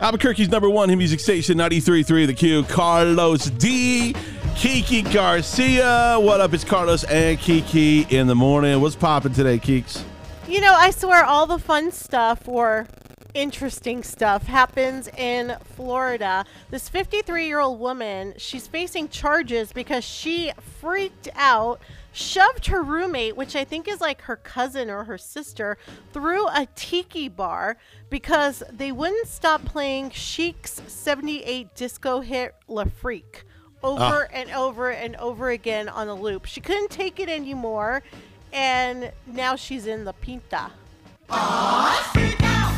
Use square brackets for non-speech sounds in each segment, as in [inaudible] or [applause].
Albuquerque's number one music station, 93.3 The Q. Carlos D. Kiki Garcia. What up? It's Carlos and Kiki in the morning. What's popping today, Keeks? You know, I swear all the fun stuff or interesting stuff happens in Florida. This 53 year old woman, she's facing charges because she freaked out, shoved her roommate, which I think is like her cousin or her sister, through a tiki bar because they wouldn't stop playing Chic's 78 disco hit Le Freak over ah. and over and over again on a loop. She couldn't take it anymore, and now she's in the pinta.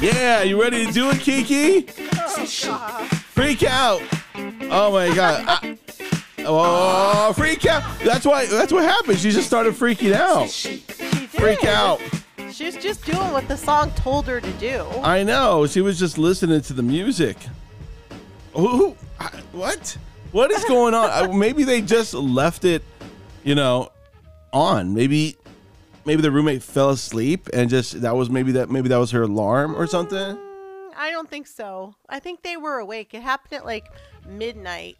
Yeah, you ready to do it, Kiki? [laughs] Freak out. Oh my god. I- oh, freak out. That's why that's what happened. She just started freaking out. She Freak out. She's just doing what the song told her to do. I know. She was just listening to the music. Who? What? What is going on? Maybe they just left it, you know, on. Maybe, maybe the roommate fell asleep and just that was maybe that maybe that was her alarm or something. Mm, I don't think so. I think they were awake. It happened at like midnight.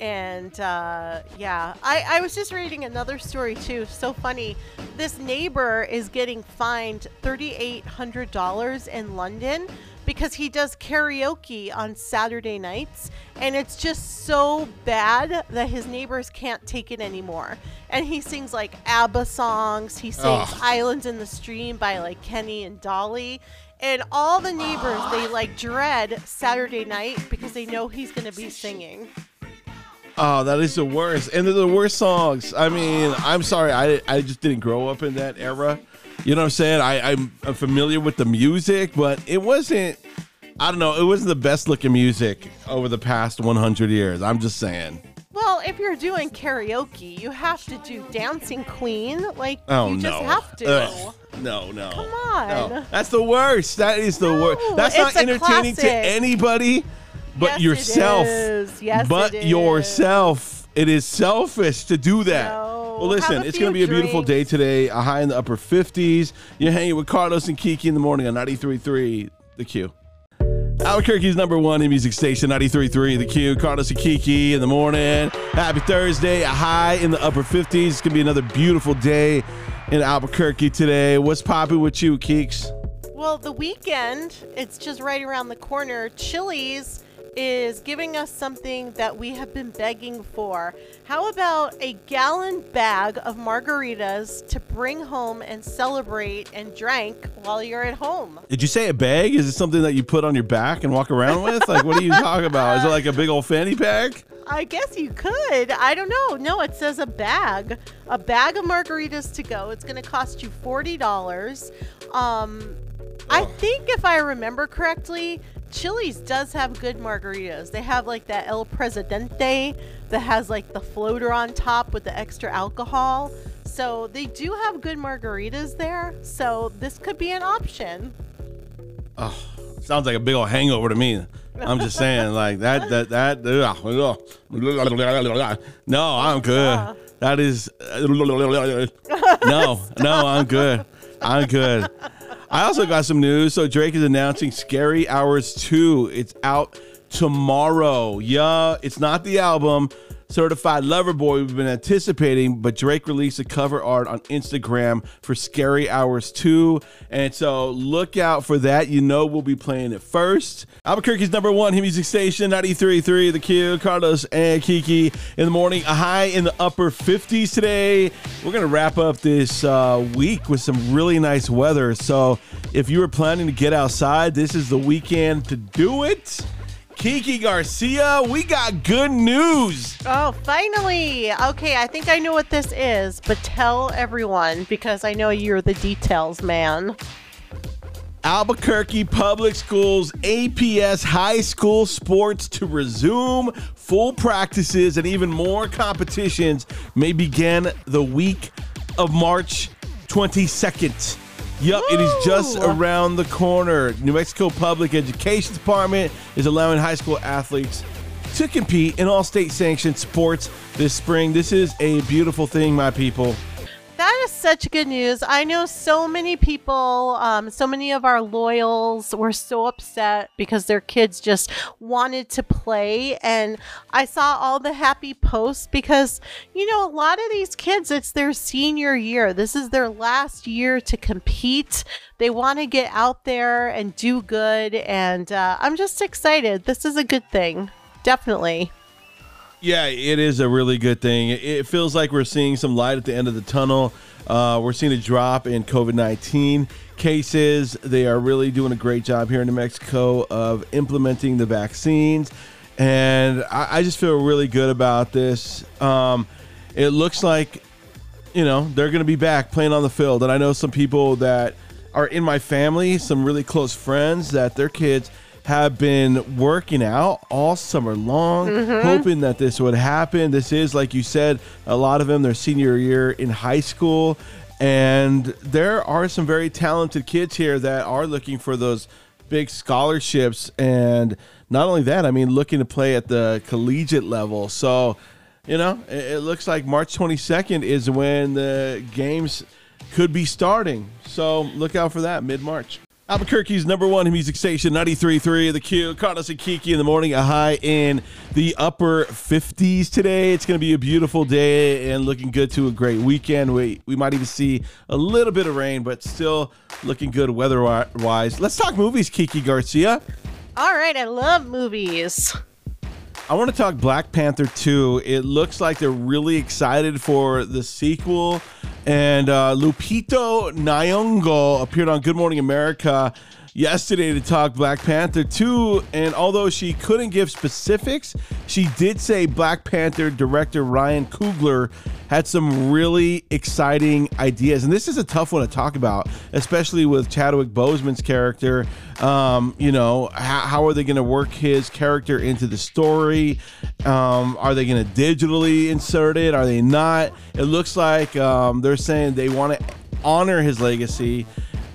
And uh, yeah, I, I was just reading another story too. So funny. This neighbor is getting fined $3,800 in London because he does karaoke on Saturday nights. And it's just so bad that his neighbors can't take it anymore. And he sings like ABBA songs. He sings Ugh. Islands in the Stream by like Kenny and Dolly. And all the neighbors, they like dread Saturday night because they know he's going to be singing. Oh, that is the worst, and they're the worst songs. I mean, I'm sorry, I I just didn't grow up in that era. You know what I'm saying? I I'm, I'm familiar with the music, but it wasn't. I don't know. It wasn't the best looking music over the past 100 years. I'm just saying. Well, if you're doing karaoke, you have to do Dancing Queen. Like, Oh you no. just have to. Ugh. No, no. Come on. No. That's the worst. That is the worst. That's not entertaining to anybody but Yes, yourself. is. Yes, but it yourself. It is selfish to do that. No. Well, listen, it's going to be few a beautiful day today. A high in the upper 50s. You're hanging with Carlos and Kiki in the morning on 93.3 The Q. Albuquerque's number one in music station, 93.3 The Q. Carlos and Kiki in the morning. Happy Thursday. A high in the upper 50s. It's going to be another beautiful day in Albuquerque today. What's popping with you, Keeks? Well, the weekend, it's just right around the corner. Chili's is giving us something that we have been begging for. How about a gallon bag of margaritas to bring home and celebrate and drink while you're at home? Did you say a bag? Is it something that you put on your back and walk around with? Like, what are you talking about? Is it like a big old fanny pack? I guess you could. I don't know. No, it says a bag. A bag of margaritas to go. It's going to cost you $40. Um I Oh. think if I remember correctly, Chili's does have good margaritas. They have like that El Presidente that has like the floater on top with the extra alcohol. So they do have good margaritas there. So this could be an option. Oh, sounds like a big old hangover to me. I'm just saying, [laughs] like that, that, that. No, I'm good. That is. Uh, no, no, I'm good. I'm good. I also got some news. So Drake is announcing Scary Hours 2. It's out tomorrow. Yeah, it's not the album. Certified Lover Boy, we've been anticipating, but Drake released a cover art on Instagram for Scary Hours 2. And so look out for that. You know we'll be playing it first. Albuquerque's number one hit music station, 93.3 The Q. Carlos and Kiki in the morning. A high in the upper 50s today. We're going to wrap up this uh, week with some really nice weather. So if you were planning to get outside, this is the weekend to do it. Kiki Garcia, we got good news. Oh, finally. Okay, I think I know what this is, but tell everyone because I know you're the details man. Albuquerque Public Schools APS high school sports to resume. Full practices and even more competitions may begin the week of March 22nd. Yup, it is just around the corner. New Mexico Public Education Department is allowing high school athletes to compete in all state sanctioned sports this spring. This is a beautiful thing, my people. Such good news. I know so many people, um, so many of our loyals were so upset because their kids just wanted to play. And I saw all the happy posts because, you know, a lot of these kids, it's their senior year. This is their last year to compete. They want to get out there and do good. And uh, I'm just excited. This is a good thing. Definitely. Yeah, it is a really good thing. It feels like we're seeing some light at the end of the tunnel. Uh, we're seeing a drop in COVID 19 cases. They are really doing a great job here in New Mexico of implementing the vaccines. And I, I just feel really good about this. Um, it looks like, you know, they're going to be back playing on the field. And I know some people that are in my family, some really close friends, that their kids have been working out all summer long, mm-hmm. hoping that this would happen. This is, like you said, a lot of them their senior year in high school. And there are some very talented kids here that are looking for those big scholarships. And not only that, I mean, looking to play at the collegiate level. So, you know, it, it looks like March 22nd is when the games could be starting. So look out for that mid March. Albuquerque's number one music station, 93.3 The Q. Carlos and Kiki in the morning, a high in the upper 50s today. It's going to be a beautiful day and looking good to a great weekend. We, we might even see a little bit of rain, but still looking good weather wise. Let's talk movies, Kiki Garcia. All right. I love movies. I want to talk Black Panther 2. It looks like they're really excited for the sequel. And uh, Lupita Nyong'o appeared on Good Morning America yesterday to talk Black Panther 2. And although she couldn't give specifics, she did say Black Panther director Ryan Coogler had some really exciting ideas. And this is a tough one to talk about, especially with Chadwick Boseman's character. Um, you know, how, how are they going to work his character into the story? Um, are they going to digitally insert it? Are they not? It looks like um, they're saying they want to honor his legacy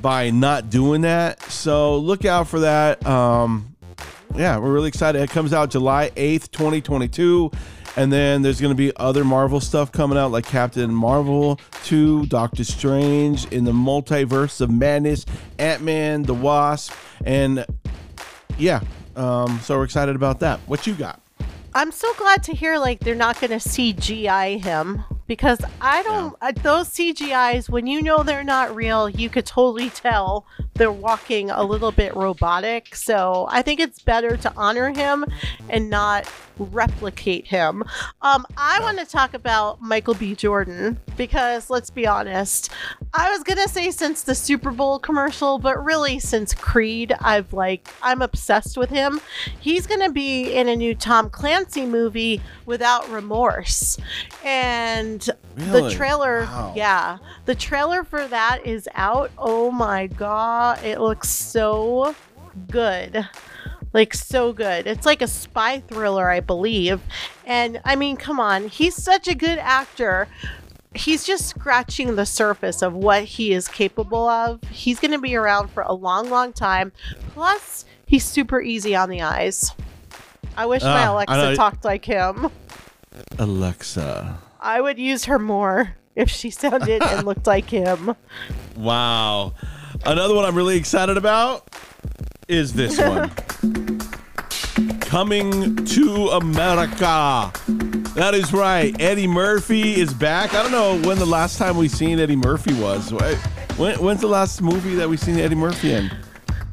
by not doing that. So look out for that. Um, yeah, we're really excited. It comes out July 8th, 2022. And then there's going to be other Marvel stuff coming out like Captain Marvel 2, Doctor Strange in the Multiverse of Madness, Ant Man, The Wasp. And yeah, um, so we're excited about that. What you got? I'm so glad to hear like they're not going to CGI him because I don't uh, those CGIs when you know they're not real, you could totally tell they're walking a little bit robotic. So I think it's better to honor him and not replicate him. Um, I want to talk about Michael B. Jordan because let's be honest, I was gonna say since the Super Bowl commercial, but really since Creed, I've like I'm obsessed with him. He's gonna be in a new Tom Clancy movie without remorse, and the trailer, Wow. yeah, the trailer for that is out. Oh my god, it looks so good like so good. It's like a spy thriller, I believe. And I mean, come on, he's such a good actor. He's just scratching the surface of what he is capable of. He's going to be around for a long, long time. Plus, he's super easy on the eyes. I wish my Ah. Alexa talked like him. Alexa. I would use her more if she sounded and [laughs] looked like him. Wow. Another one I'm really excited about is this one. [laughs] Coming to America. That is right. Eddie Murphy is back. I don't know when the last time we seen Eddie Murphy was. When, when's the last movie that we seen Eddie Murphy in?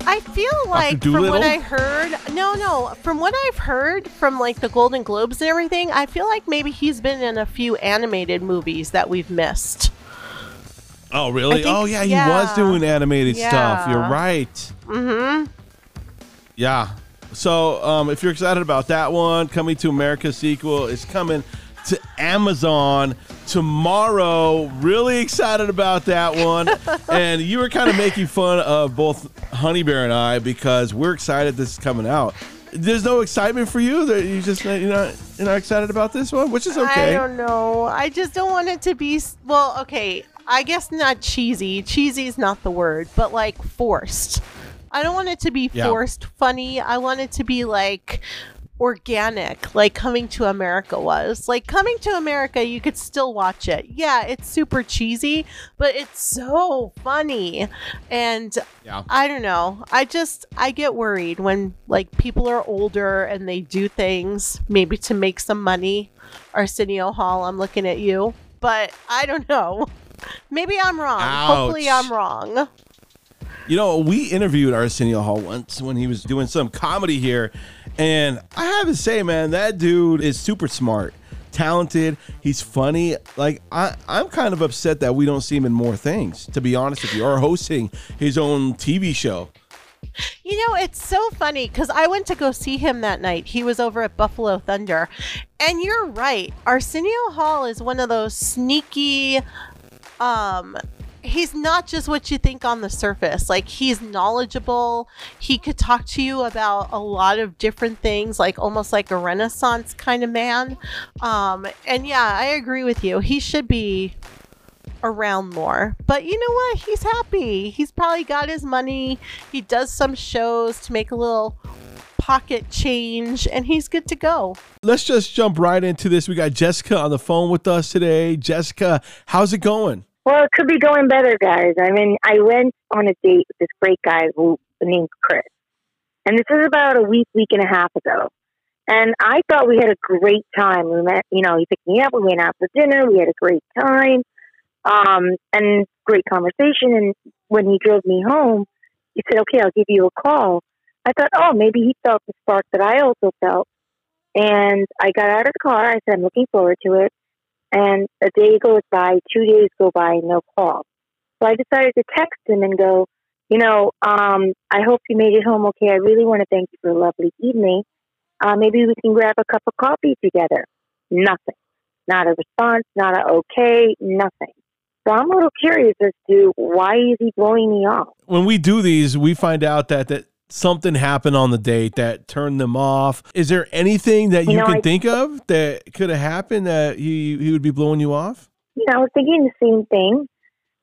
I feel like from what I heard, no, no, from what I've heard from like the Golden Globes and everything, I feel like maybe he's been in a few animated movies that we've missed. Oh, really? Think- oh, yeah, he yeah. was doing animated stuff. You're right. Mm-hmm. Yeah. So, um, if you're excited about that one, Coming to America sequel is coming to Amazon tomorrow. Really excited about that one. [laughs] and you were kind of making fun of both Honey Bear and I because we're excited this is coming out. There's no excitement for you. That you just you're not you're not excited about this one, which is okay. I don't know. I just don't want it to be well. Okay, I guess not cheesy. Cheesy is not the word, but like forced. I don't want it to be Yeah. forced funny. I want it to be like organic like coming to america was. Like coming to america you could still watch it. Yeah it's super cheesy but it's so funny. And Yeah. i don't know. I just i get worried when like people are older and they do things maybe to make some money. Arsenio hall i'm looking at you. But i don't know. [laughs] Maybe i'm wrong. Hopefully i'm wrong You know, we interviewed Arsenio Hall once when he was doing some comedy here, and I have to say, man, that dude is super smart, talented. He's funny. Like I, I'm kind of upset that we don't see him in more things. To be honest with you, or hosting his own TV show. You know, it's so funny because I went to go see him that night. He was over at Buffalo Thunder. And you're right. Arsenio Hall is one of those sneaky um he's not just what you think on the surface. Like he's knowledgeable. He could talk to you about a lot of different things, like almost like a renaissance kind of man. Um and yeah, I agree with you. He should be around more. But you know what? He's happy. He's probably got his money. He does some shows to make a little pocket change and he's good to go. Let's just jump right into this. We got Jessica on the phone with us today. Jessica, how's it going? Well, it could be going better, guys. I mean, I went on a date with this great guy who named Chris, and this is about a week, week and a half ago. And I thought we had a great time. We met, you know, he picked me up. We went out for dinner. We had a great time, um, and great conversation. And when he drove me home, he said, "Okay, I'll give you a call." I thought, oh, maybe he felt the spark that I also felt. And I got out of the car. I said, I'm looking forward to it. And a day goes by, two days go by, no call. So I decided to text him and go, you know, um, I hope you made it home okay. I really want to thank you for a lovely evening. Uh, maybe we can grab a cup of coffee together. Nothing. Not a response, not a okay, nothing. So I'm a little curious as to why is he blowing me off? when we do these, we find out that that something happened on the date that turned them off. Is there anything that you can I- think of that could have happened that he he would be blowing you off? you know, I was thinking the same thing.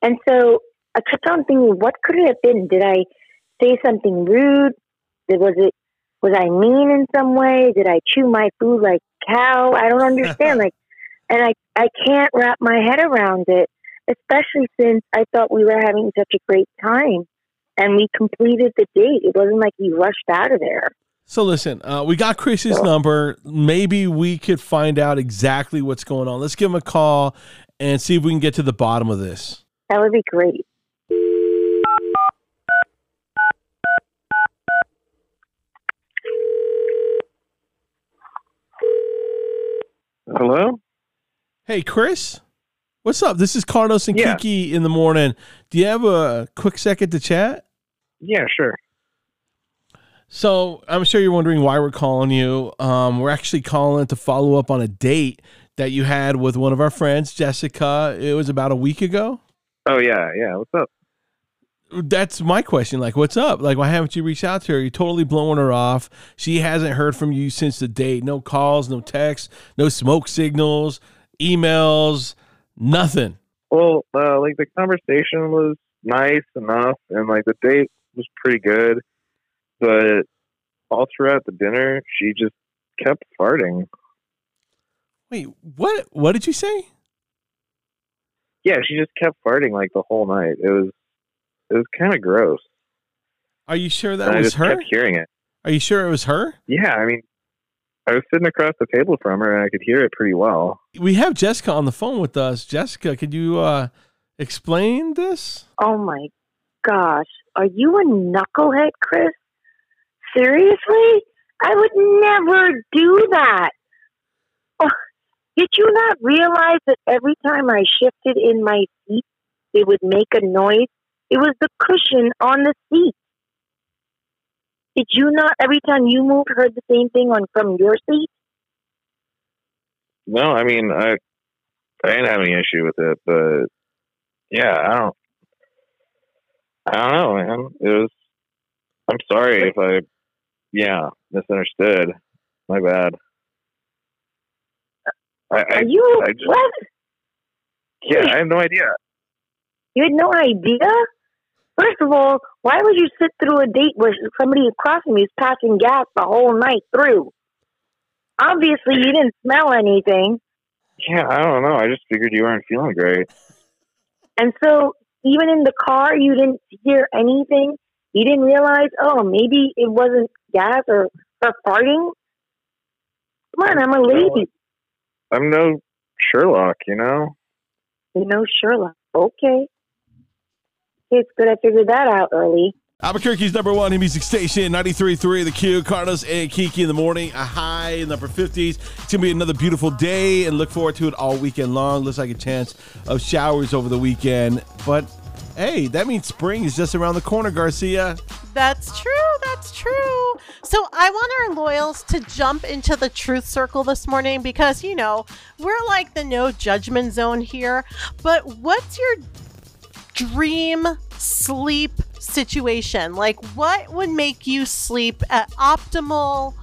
And so I kept on thinking, what could it have been? Did I say something rude? Was it, was I mean in some way? Did I chew my food like cow? I don't understand. [laughs] like, and I, I can't wrap my head around it, especially since I thought we were having such a great time and we completed the date. It wasn't like he rushed out of there. So listen, uh, we got Chris's number. Maybe we could find out exactly what's going on. Let's give him a call and see if we can get to the bottom of this. That would be great. Hello? Hey, Chris, what's up? This is Carlos and Yeah. Kiki in the morning. Do you have a quick second to chat? Yeah, sure. So I'm sure you're wondering why we're calling you. Um, we're actually calling to follow up on a date that you had with one of our friends, Jessica. It was about a week ago. Oh yeah, yeah. What's up? That's my question. Like, what's up? Like, why haven't you reached out to her? You're totally blowing her off. She hasn't heard from you since the date. No calls, no texts, no smoke signals, emails, nothing. Well, uh, like the conversation was nice enough, and like the date was pretty good, but all throughout the dinner, she just kept farting. Wait, what? What did you say? Yeah, she just kept farting like the whole night. It was, it was kind of gross. Are you sure that and I was just her? kept hearing it. Are you sure it was her? Yeah, I mean, I was sitting across the table from her, and I could hear it pretty well. We have Jessica on the phone with us. Jessica, could you uh, explain this? Oh my gosh. Are you a knucklehead, Chris? Seriously? I would never do that. Oh, did you not realize that every time I shifted in my seat, it would make a noise? It was the cushion on the seat. Did you not, every time you moved, heard the same thing on from your seat? No, I mean, I, I didn't have any issue with it, but yeah, I don't, I don't know, man. It was. I'm sorry if I, yeah, misunderstood. My bad. I, I Are you, I just- what? yeah, I have no idea. You had no idea? First of all, why would you sit through a date where somebody across from you is passing gas the whole night through? obviously you didn't smell anything. Yeah, I don't know. I just figured you weren't feeling great. And so even in the car, you didn't hear anything. You didn't realize, oh, maybe it wasn't gas or, or farting. Come on, I'm a lady. I'm no Sherlock, you know. You know, Sherlock. Okay. It's good I figured that out early. Albuquerque's number one music station, 93.3 The Q. Carlos and Kiki in the morning, a high in the upper 50s. It's going to be another beautiful day and look forward to it all weekend long. Looks like a chance of showers over the weekend. But hey, that means spring is just around the corner, Garcia. That's true. That's true. So I want our loyals to jump into the truth circle this morning because, you know, we're like the no judgment zone here. But what's your dream sleep situation? Like, what would make you sleep at optimal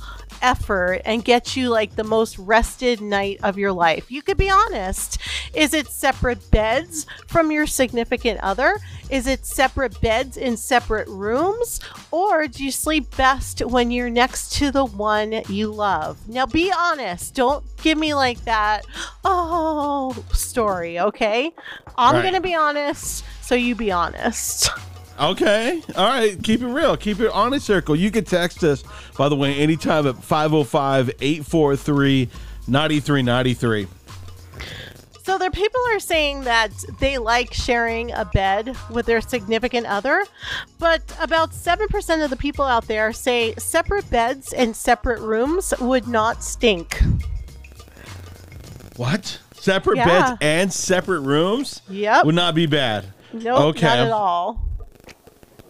effort and get you like the most rested night of your life? You could be honest. Is it separate beds from your significant other? Is it separate beds in separate rooms? Or do you sleep best when you're next to the one you love? Now, be honest. Don't give me like that, oh, story, okay? I'm Right. going to be honest, so you be honest. [laughs] Okay. All right. Keep it real. Keep it on a circle. You can text us, by the way, anytime at 505 843 9393. So there people are saying that they like sharing a bed with their significant other, but about 7% of the people out there say separate beds and separate rooms would not stink. What? Separate Yeah. beds and separate rooms Yep. would not be bad. Nope, Okay. not at all.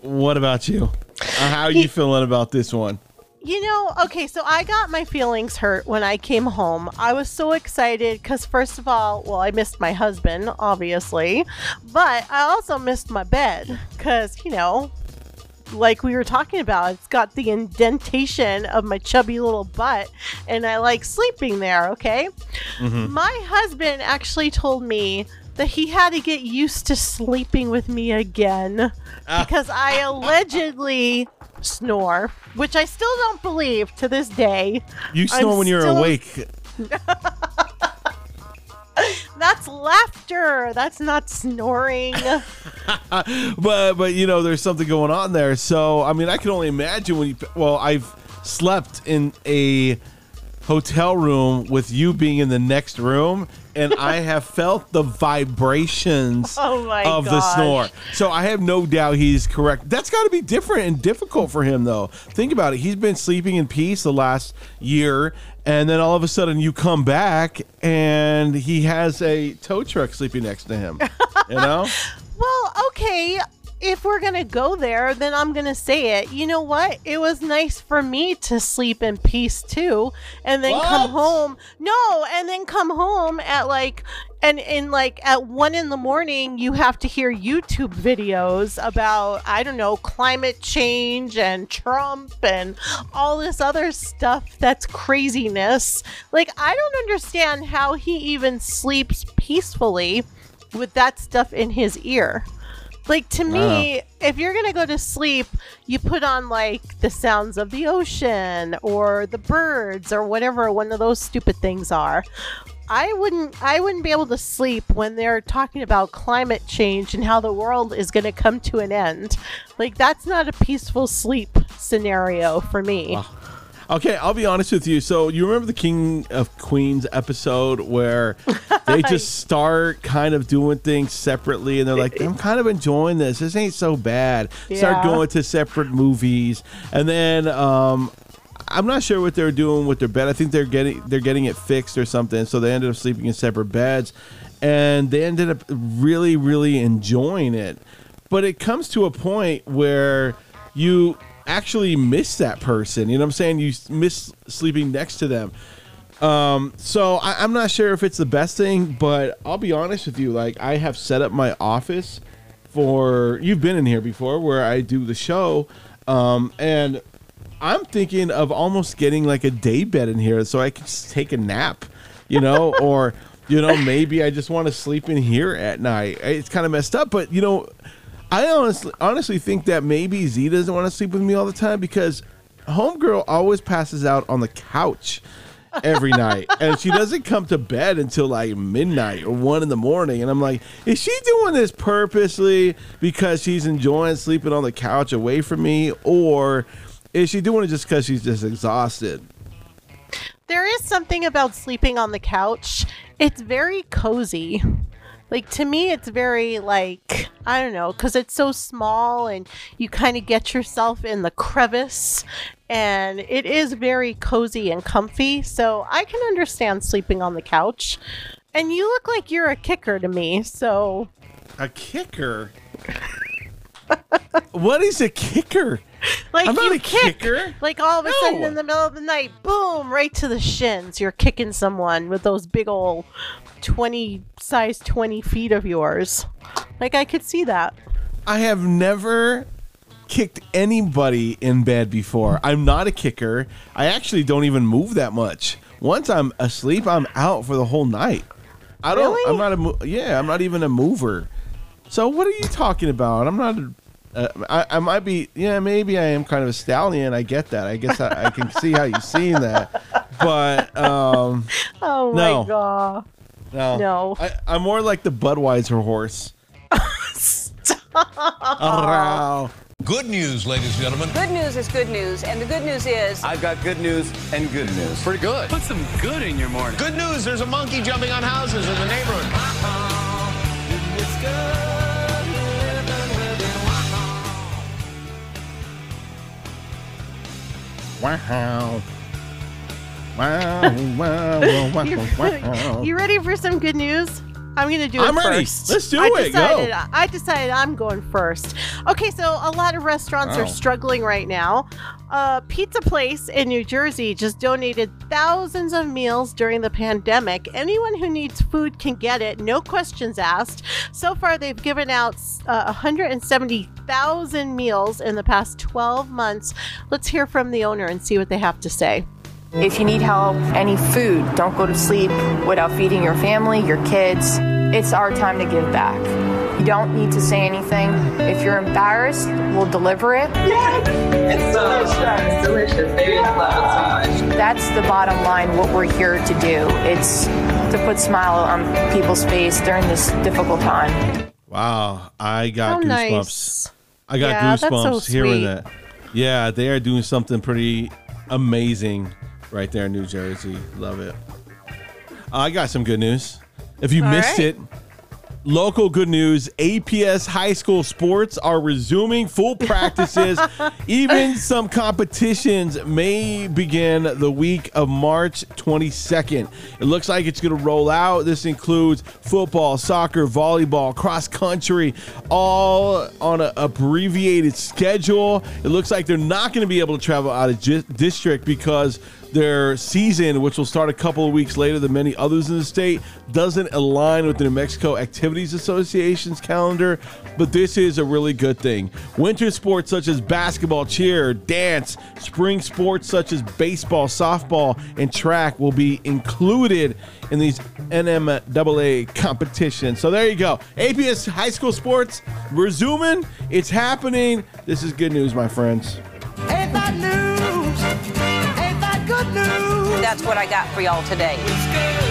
What about you? Uh, how are you feeling about this one? You know, okay, so I got my feelings hurt when I came home. I was so excited because, first of all, well, I missed my husband, obviously, but I also missed my bed because, you know, like we were talking about, it's got the indentation of my chubby little butt, and I like sleeping there, okay? My husband actually told me that he had to get used to sleeping with me again ah. because I allegedly snore, which I still don't believe to this day. You snore I'm when you're still- awake. [laughs] That's laughter. That's not snoring. [laughs] but but you know there's something going on there so i mean i can only imagine when you well i've slept in a hotel room with you being in the next room and i have felt the vibrations [laughs] Oh of the snore. So i have no doubt he's correct. That's got to be different and difficult for him though. Think about it. He's been sleeping in peace the last year and then all of a sudden you come back and he has a tow truck sleeping next to him. You know? [laughs] Well, okay. If we're going to go there, then I'm going to say it. You know what? It was nice for me to sleep in peace too and then come home. No, and then come home at like and in like at 1 in the morning you have to hear YouTube videos about I don't know, climate change and Trump and all this other stuff that's craziness. Like I don't understand how he even sleeps peacefully with that stuff in his ear. Like to me, if you're gonna go to sleep, you put on like the sounds of the ocean or the birds or whatever one of those stupid things are. I wouldn't I wouldn't be able to sleep when they're talking about climate change and how the world is gonna come to an end. Like that's not a peaceful sleep scenario for me. Okay, I'll be honest with you. So you remember the King of Queens episode where they [laughs] just start kind of doing things separately, and they're like, "I'm kind of enjoying this. This ain't so bad." Start going to separate movies, and then um, I'm not sure what they're doing with their bed. I think they're getting they're getting it fixed or something. So they ended up sleeping in separate beds, and they ended up really really enjoying it. But it comes to a point where you actually miss that person. You know what I'm saying? You miss sleeping next to them. Um, so I, I'm not sure if it's the best thing, but I'll be honest with you. Like I have set up my office for you've been in here before where I do the show, um, and I'm thinking of almost getting like a day bed in here so I can just take a nap, you know, [laughs] or you know maybe I just want to sleep in here at night. It's kind of messed up, but you know, I honestly honestly think that maybe Z doesn't want to sleep with me all the time because homegirl always passes out on the couch. every [laughs] night, and she doesn't come to bed until like midnight or one in the morning. And I'm like, is she doing this purposely because she's enjoying sleeping on the couch away from me, or is she doing it just because she's just exhausted? There is something about sleeping on the couch. It's very cozy. Like to me, it's very like I don't know, because it's so small and you kind of get yourself in the crevice, and it is very cozy and comfy. So I can understand sleeping on the couch. And you look like you're a kicker to me, so A kicker? [laughs] what is a kicker? [laughs] like I'm not you a kick, kicker. Like all of a sudden in the middle of the night, boom, right to the shins. You're kicking someone with those big old twenty size twenty feet of yours. Like I could see that. I have never kicked anybody in bed before. I'm not a kicker. I actually don't even move that much. Once I'm asleep, I'm out for the whole night. I don't. Really? I'm not a. Yeah, I'm not even a mover. So what are you talking about? I'm not. A, uh, I, I might be. Yeah, maybe I am kind of a stallion. I get that. I guess I, I can see how you're seeing that. But um, [laughs] Oh No. god. no, No. I, I'm more like the Budweiser horse. Arow. Good news, ladies and gentlemen. Good news is good news, and the good news is I've got good news and good news. Pretty good. Put some good in your morning. Good news, there's a monkey jumping on houses in the neighborhood. Wow. Wow, wow, [laughs] wow, wow, You, wow. you ready for some good news? I'm gonna do it I'm ready. first. Let's do I it. Go. Decided, I decided I'm going first. Okay, so a lot of restaurants Wow. are struggling right now. A pizza place in New Jersey just donated thousands of meals during the pandemic. Anyone who needs food can get it, no questions asked. So far, they've given out uh, 170,000 meals in the past 12 months. Let's hear from the owner and see what they have to say. If you need help, any food, don't go to sleep without feeding your family, your kids. It's our time to give back. You don't need to say anything. If you're embarrassed, we'll deliver it. Yes! It's delicious. Delicious. They love it so much. That's the bottom line, what we're here to do. It's to put smile on people's face during this difficult time. Wow, I got How goosebumps. nice. I got Yeah, that's so goosebumps hearing that. Yeah, they are doing something pretty amazing right there in New Jersey. Love it. Uh, I got some good news. If you All missed right. it, local good news APS high school sports are resuming full practices. [laughs] Even some competitions may begin the week of March 22nd. It looks like it's going to roll out. This includes football, soccer, volleyball, cross country, all on an abbreviated schedule. It looks like they're not going to be able to travel out of district because their season, which will start a couple of weeks later than many others in the state, doesn't align with the New Mexico Activities Association's calendar. But this is a really good thing. Winter sports such as basketball, cheer, dance, spring sports such as baseball, softball, and track will be included in these NMAA competitions. So there you go. APS high school sports resuming. It's happening. This is good news, my friends. What I got for y'all today.